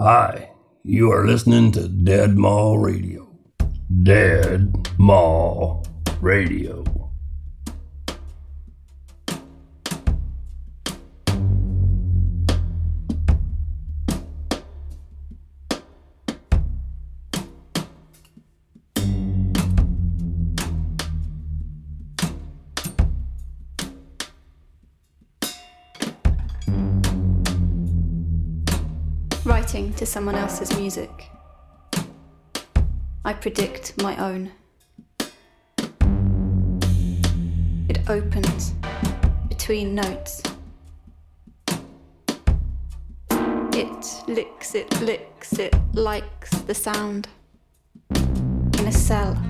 Hi, you are listening to Dead Mall Radio. Dead Mall Radio. To someone else's music. I predict my own. It opens between notes. It licks, it licks, it likes the sound. In a cell.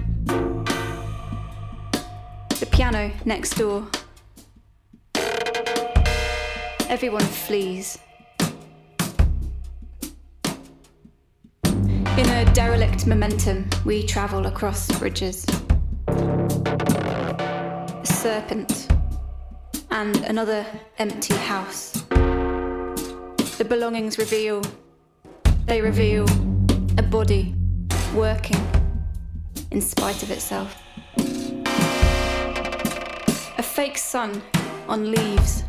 The piano next door. Everyone flees. In a derelict momentum, we travel across bridges. A serpent and another empty house. The belongings reveal, they reveal a body working in spite of itself. A fake sun on leaves.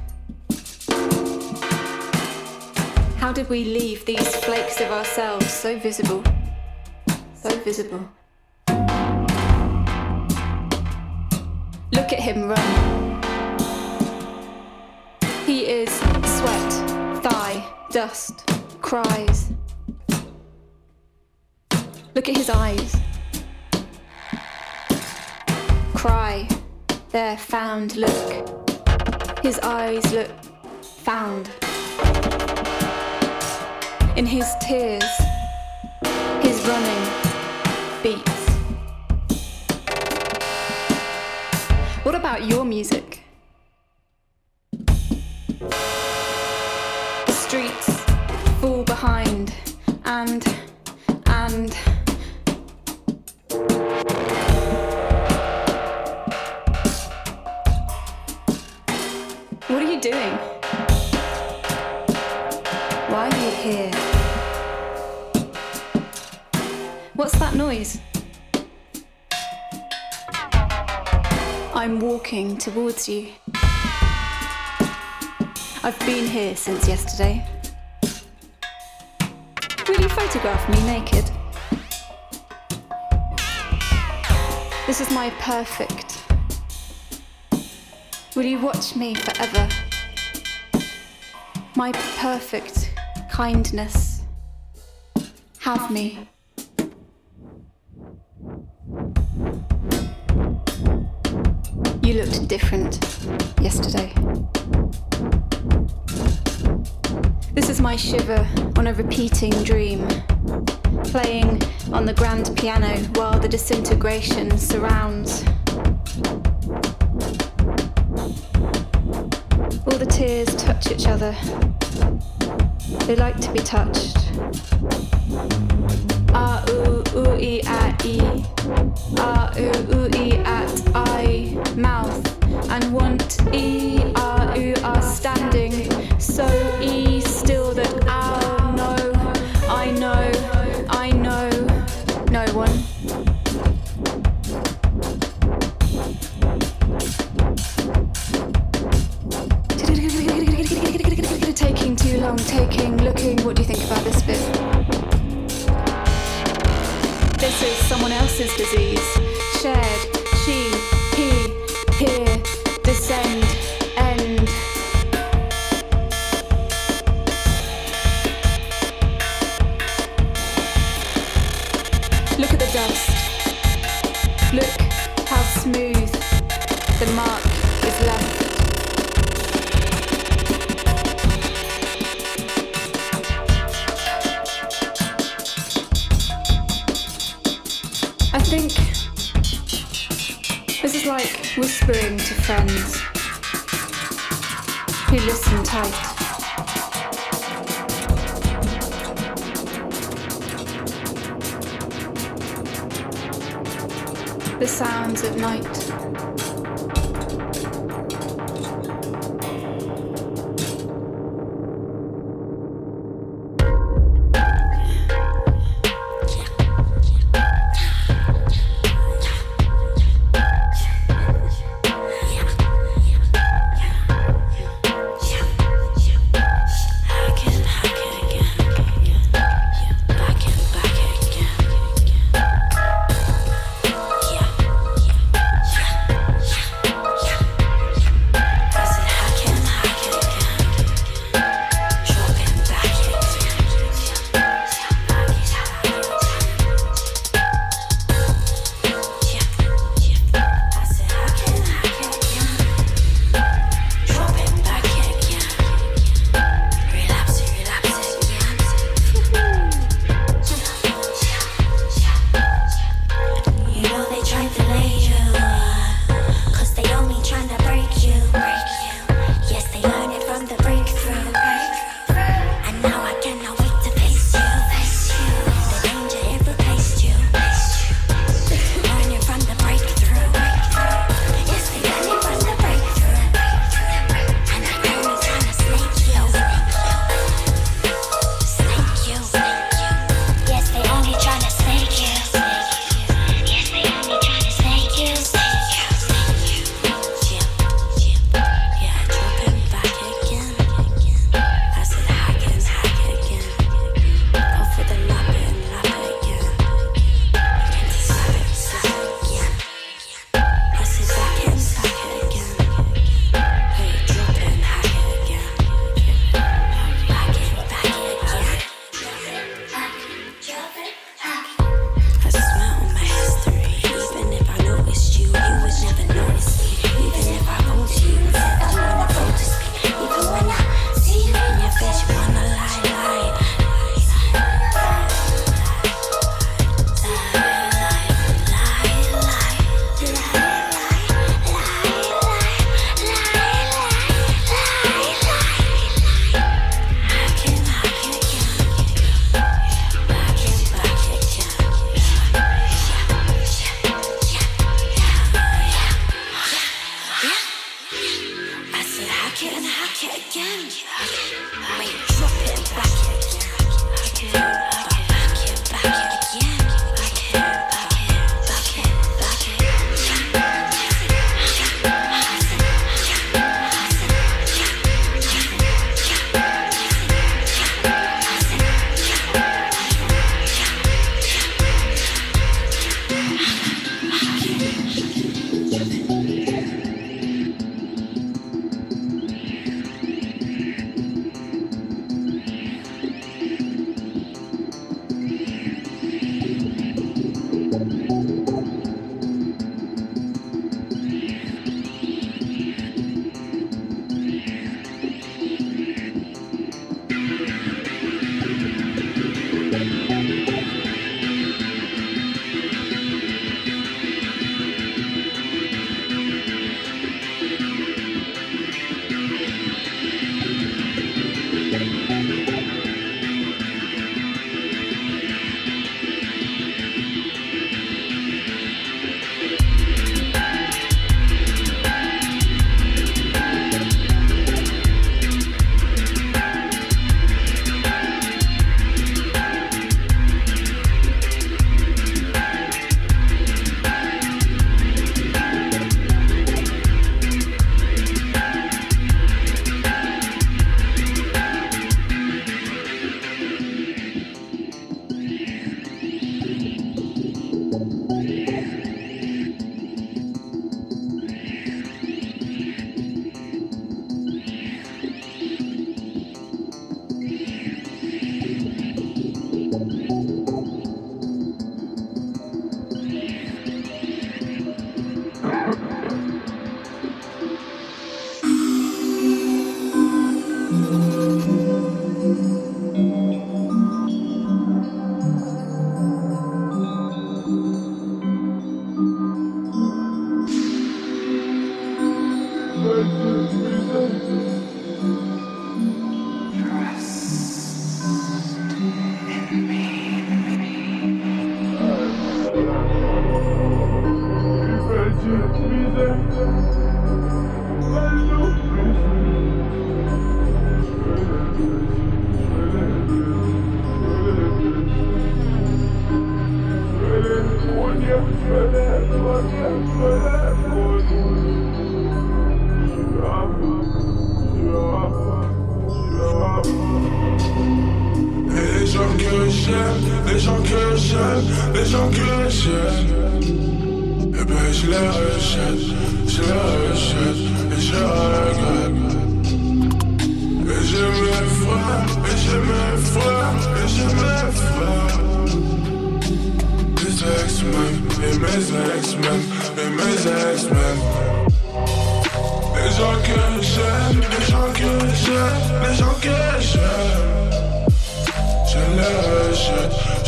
How did we leave these flakes of ourselves so visible? Visible. Look at him run. He is sweat, thigh, dust, cries. Look at his eyes. Cry, their found look. His eyes look found. In his tears, his running beats. What about your music? The streets fall behind and and towards you. I've been here since yesterday. Will you photograph me naked? This is my perfect. Will you watch me forever? My perfect kindness. Have me. You looked different yesterday. This is my shiver on a repeating dream, playing on the grand piano while the disintegration surrounds. All the tears touch each other. They like to be touched. Ah ooh ooh ee ah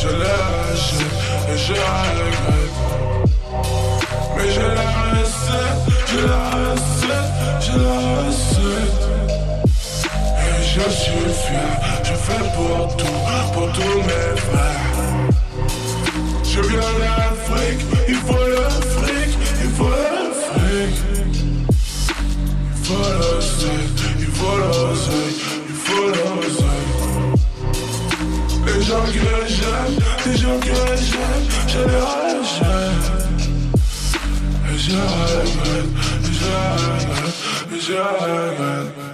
je les rejette et je regrette. Mais j'ai la recette, j'ai la recette, j'ai la recette. Et je suis fier, je fais pour tout, pour tous mes frères. Je viens d'Afrique, il faut le fric, il faut le fric. Il faut l'oseille, il faut l'oseille, il faut l'oseille. Les gens que j'aime, que je rêve,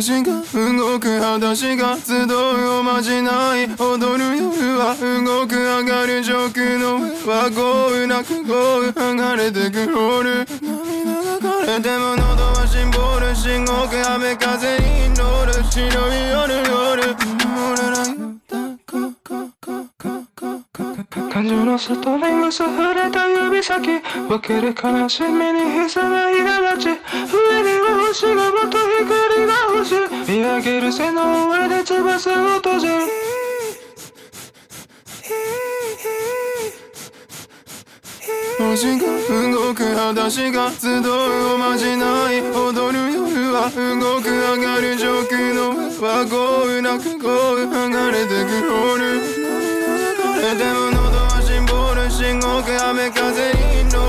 し動く裸が集うおまじない。踊る夜は動く上がる上空の上は豪雨なく豪雨剥がれてくロー涙が枯れてもボール信号機雨風に乗る白い夜夜俺ら豊かかかかかか感情のストリングス触れた指先分ける悲しみに膝が苛立ち上には星がまた光が欲しい見上げる背の上で翼を閉じる星が動く裸足が集うおまじない踊るは動く上がる上空の上は豪雨なく豪雨剥がれてくロールれても喉はシンボル信号機雨風に乗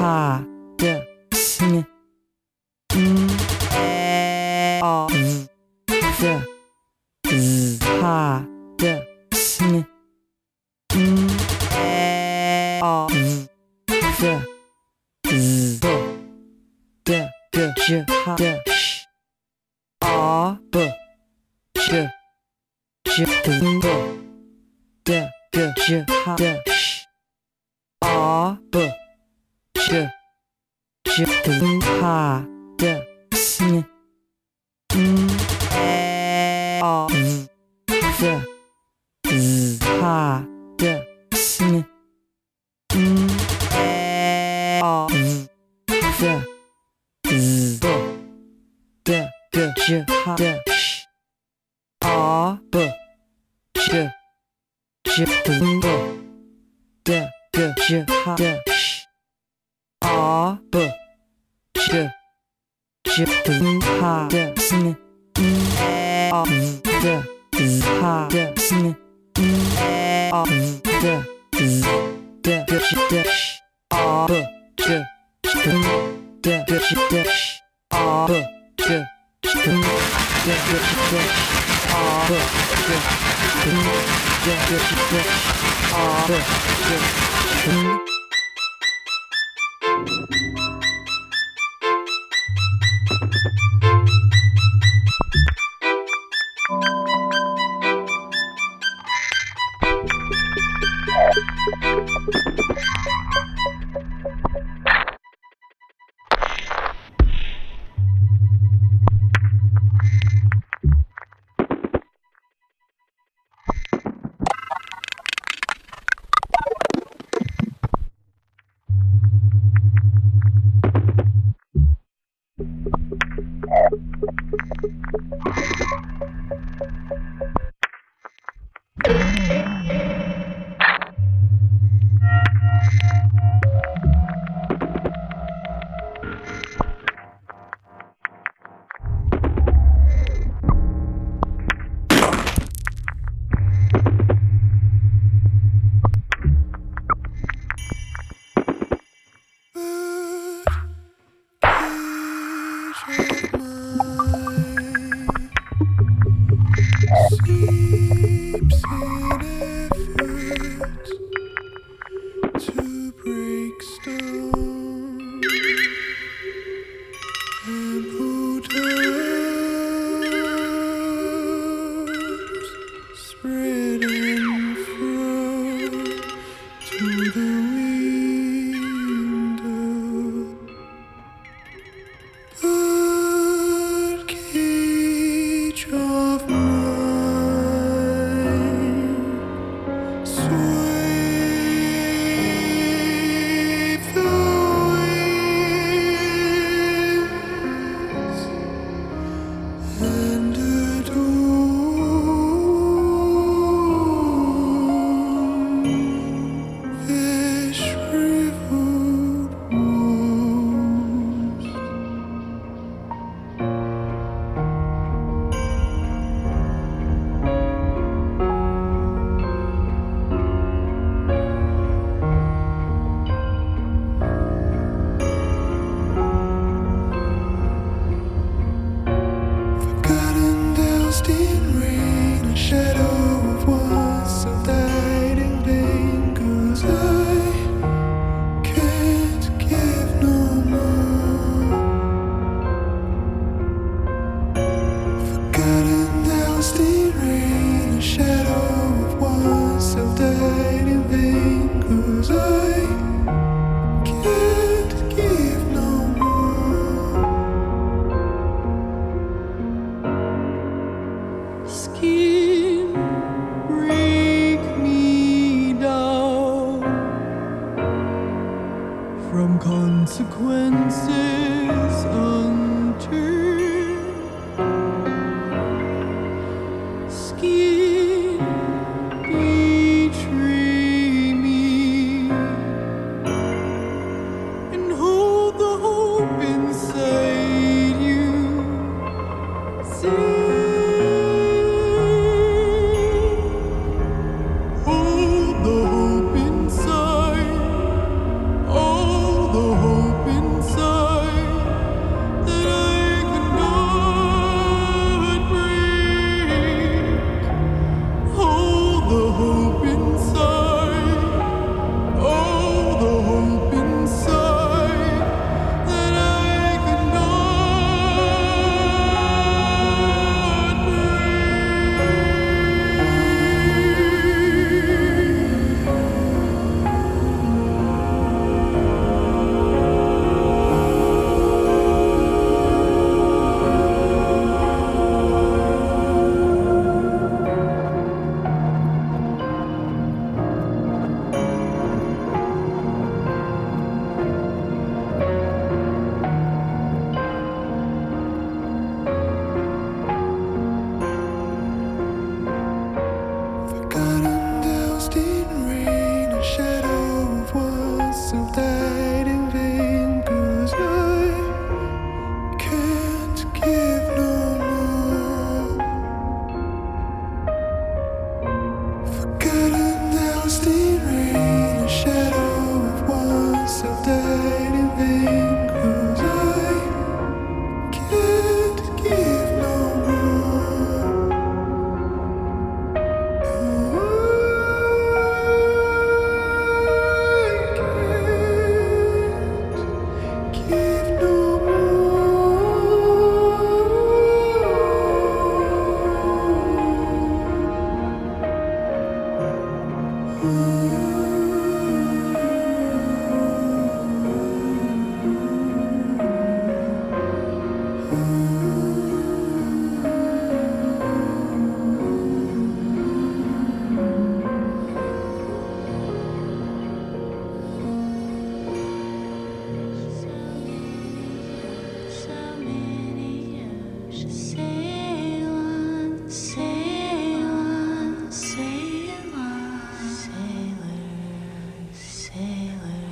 ha de sn n e a z de z ha de sn n e a z de de j de sh a b j j de de de ha j ha d sn n a v f z ha d sn n a v f z b d g j ha d sh a b j j d b d g j ha d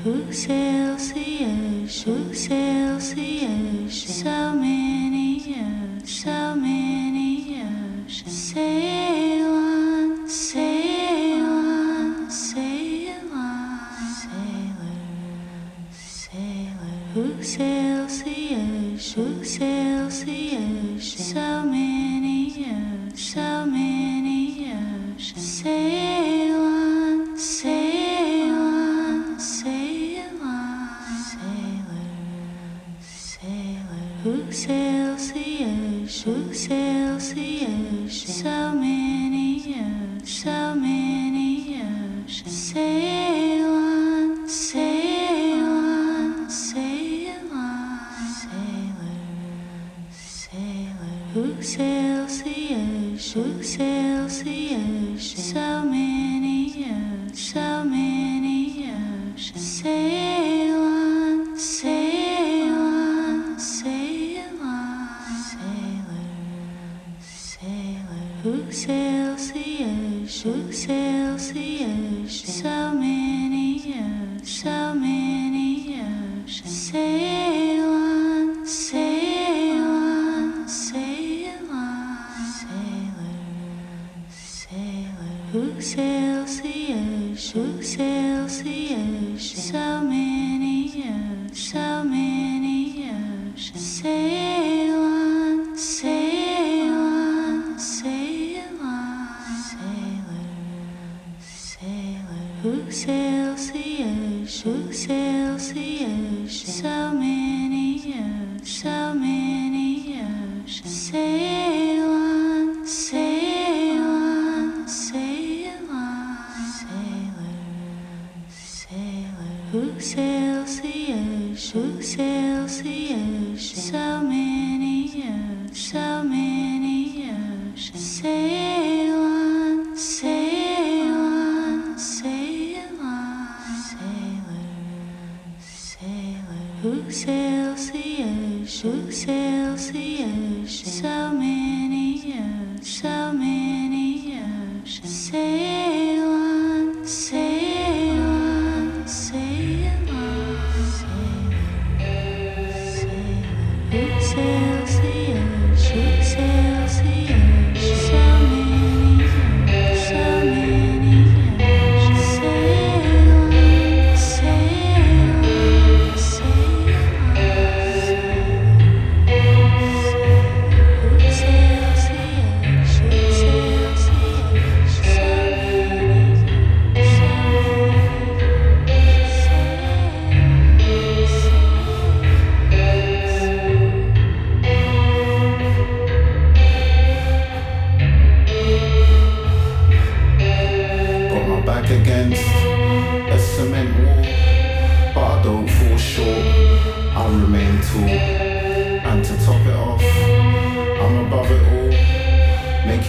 Celsius, Celsius, Celsius, Celsius, Celsius, Celsius, Celsius, me.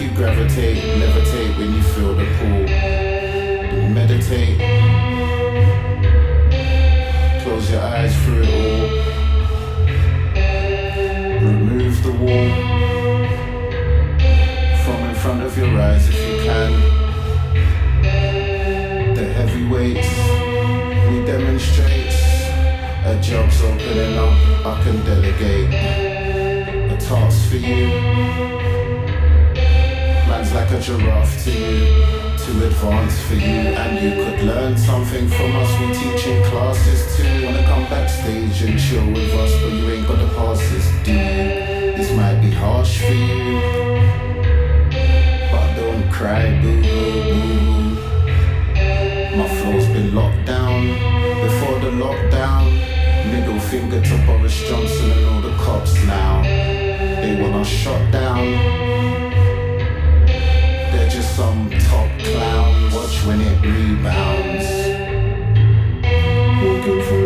you gravitate, levitate when you feel the pull. Meditate. Close your eyes through it all. Remove the wall from in front of your eyes if you can. The heavy weights we demonstrate. A job's opening up, I can delegate. A task for you sounds like a giraffe to you, to advance for you. And you could learn something from us, we teach in classes too. Wanna come backstage and chill with us, but you ain't got the passes, do you? This might be harsh for you, but don't cry, boo boo boo. My flow's been locked down before the lockdown. Middle finger to Boris Johnson and all the cops now. They want us shut down some top clown. Watch when it rebounds. Looking for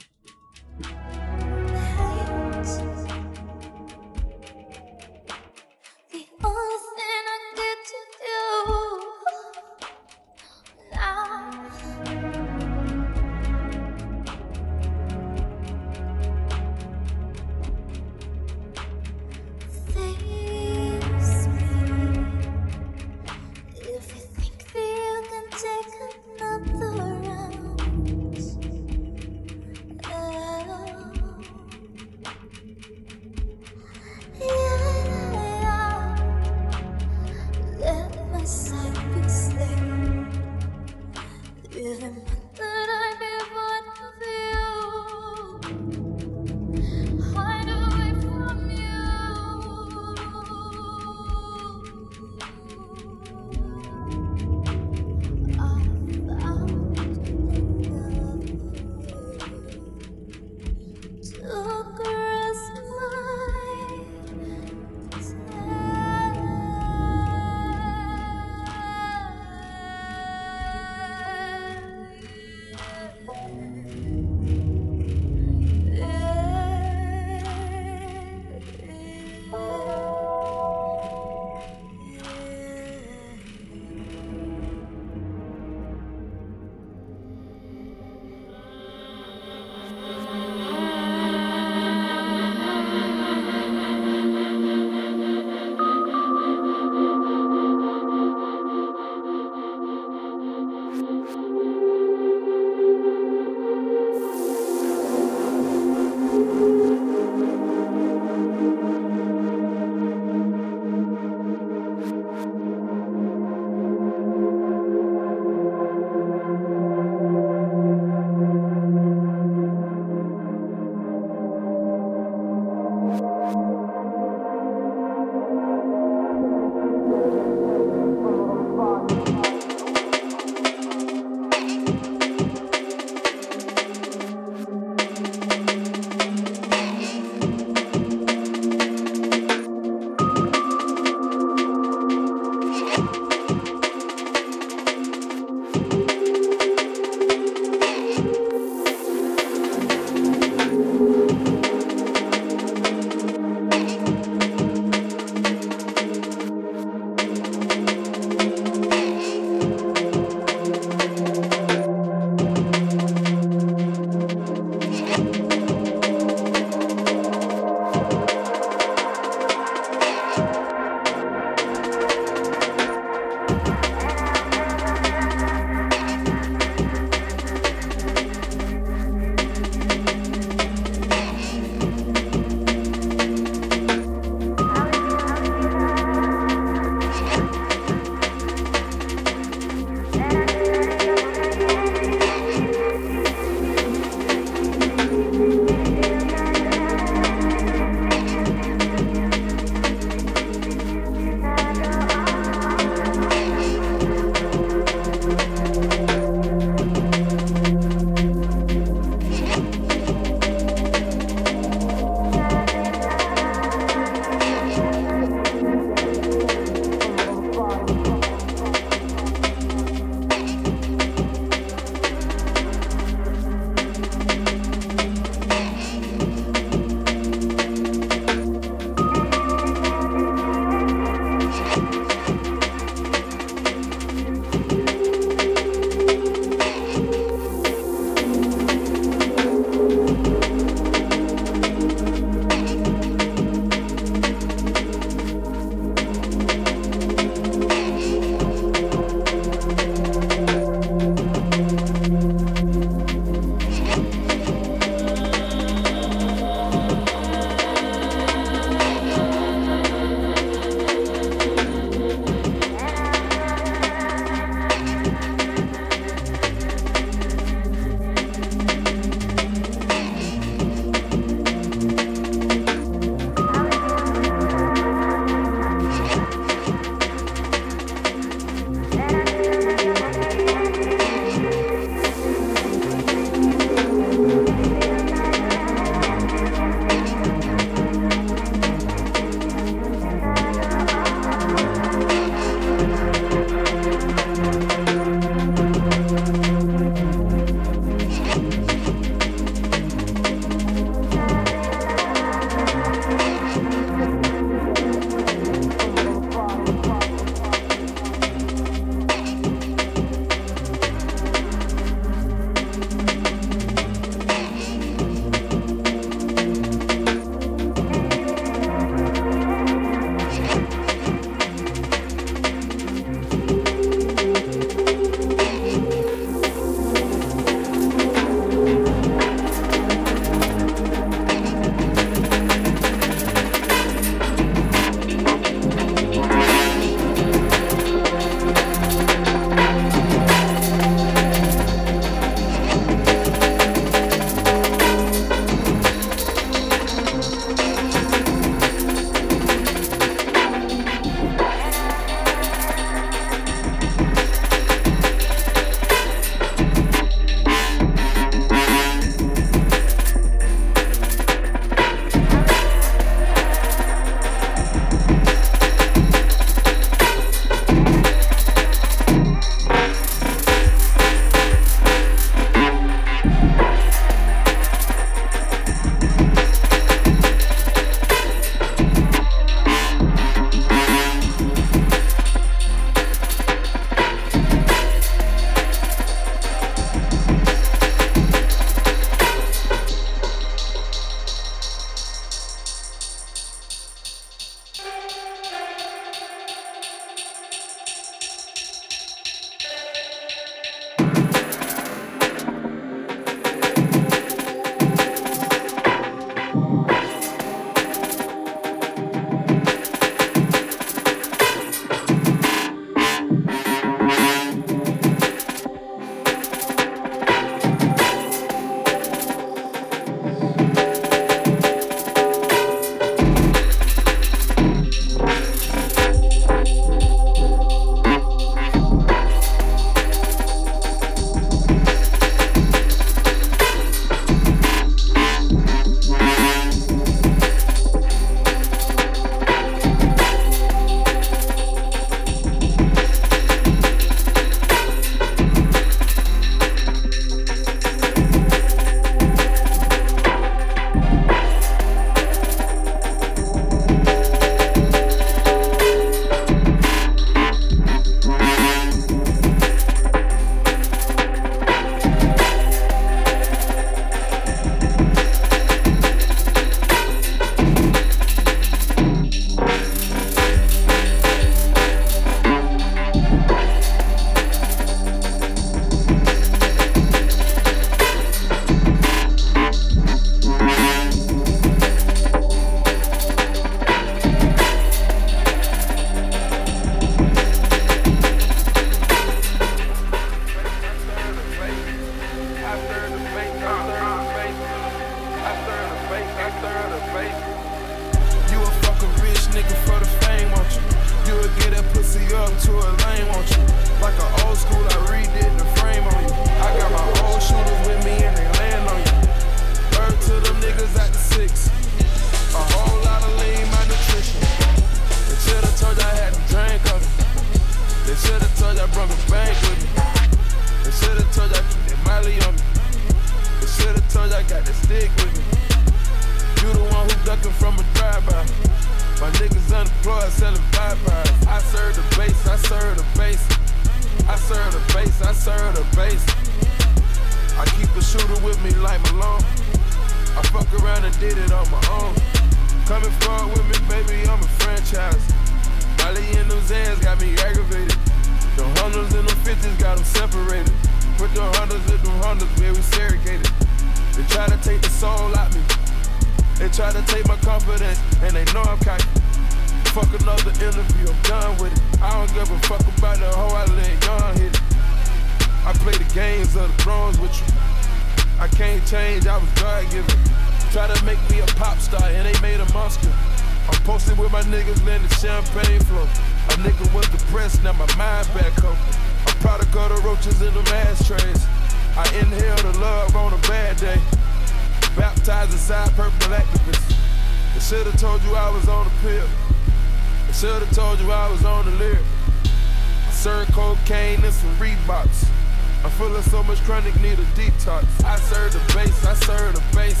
I'm feeling so much chronic, need a detox. I serve the base, I serve the base.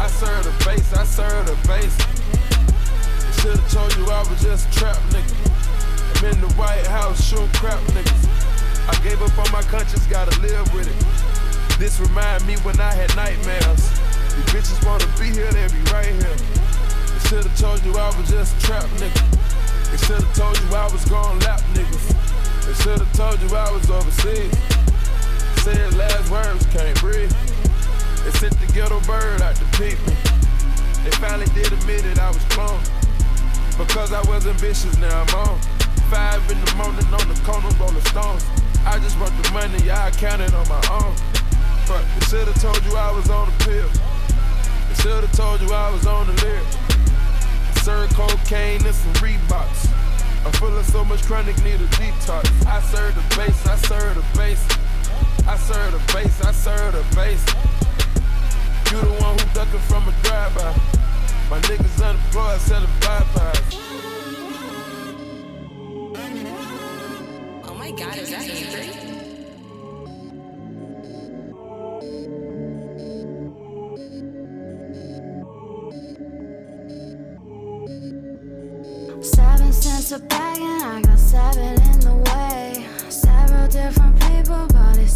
I serve the base, I serve the base. Should've told you I was just a trap nigga. I'm in the White House shooting crap niggas. I gave up on my conscience, gotta live with it. This remind me when I had nightmares. You bitches wanna be here, they be right here. They should've told you I was just a trap nigga. They should've told you I was gon' lap niggas. They should've told you I was overseas. Said last words, can't breathe. They sent the ghetto bird out to peep me. They finally did admit it, I was cloned. Because I was ambitious, now I'm on. Five in the morning on the corner, rolling stones. I just want the money, yeah, I counted on my own. But they should've told you I was on the pill. They should've told you I was on the lyric. Serve cocaine and some Reeboks. I'm feeling so much chronic, need a detox. I serve the base, I serve the base. I serve the base, I serve the base. You the one who ducking from a drive-by. My niggas unemployed selling Popeyes. Oh my god, is that history?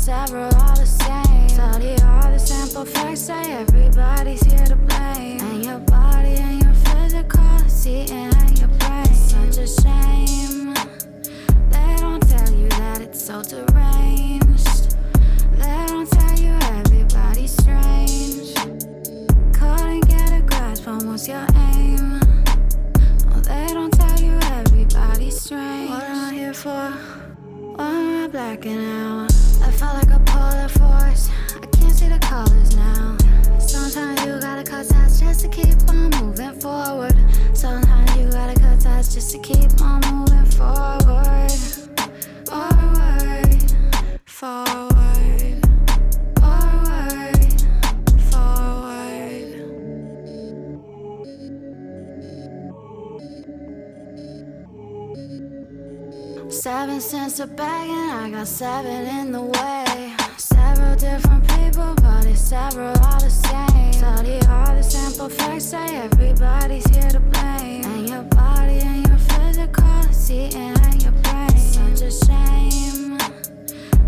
Several all the same. Study all the sample facts, say everybody's here to blame. And your body and your physicality and your brain. Such a shame. They don't tell you that it's so deranged. They don't tell you everybody's strange. Couldn't get a grasp on what's your aim. They don't tell you everybody's strange. What am I here for? Why am I blacking out? Cents a bag and I got seven in the way. Several different people, but it's several all the same. Study all the sample facts, say everybody's here to blame. And your body and your physicality and your brain. Such a shame.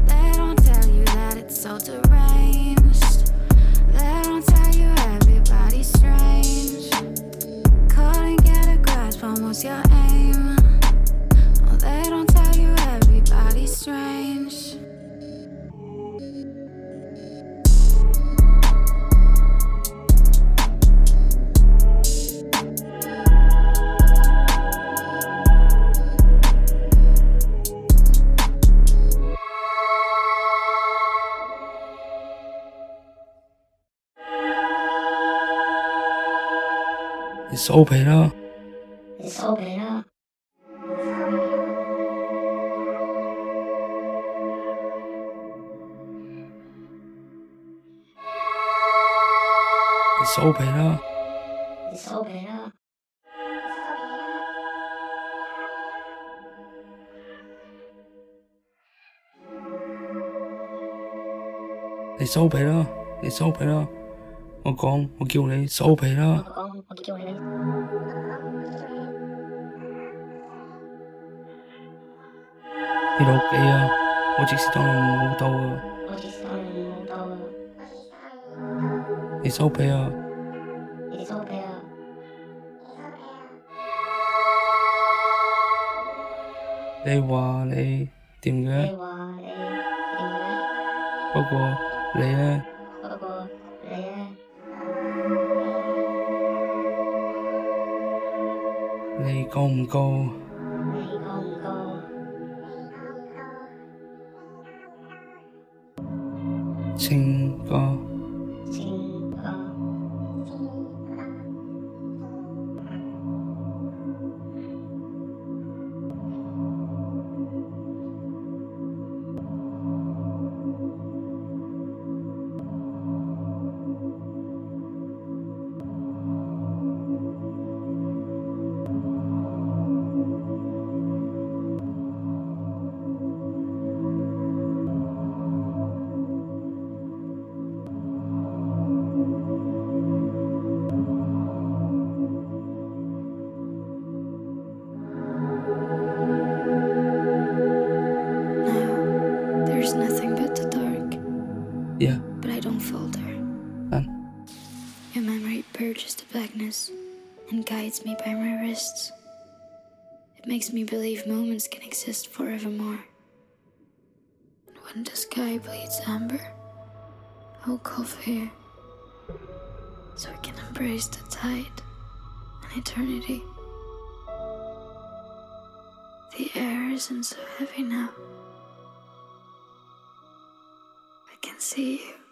They don't tell you that it's so deranged. They don't tell you everybody's strange. Couldn't get a grasp on what's your aim. it's all better. It's all better. It's all better. It's all better. It's all better. It's all better. 我講，我叫你收皮啦！我講，我叫你。你落機啊！我即時當你冇到啊！我即時當你冇到啊！你收皮啊！你收皮啊！你話你掂嘅你，話你點嘅？不過你呢？高唔高？The air isn't so heavy now. I can see you.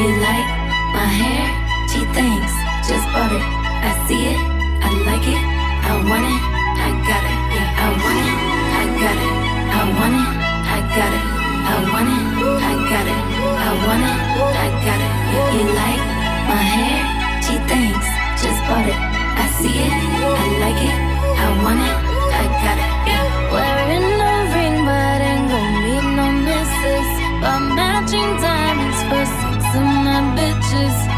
You like my hair? She thinks, just bought it. I see it, I like it, I want it, I got it. Yeah, I want it, I got it, I want it, I got it. I want it, I got it, I want it, I got it. Yeah, you like my hair? She thinks, just bought it. I see it, I like it, I want it, I got it. Yeah. Wearing a ring, but ain't gon' be no misses. ashes.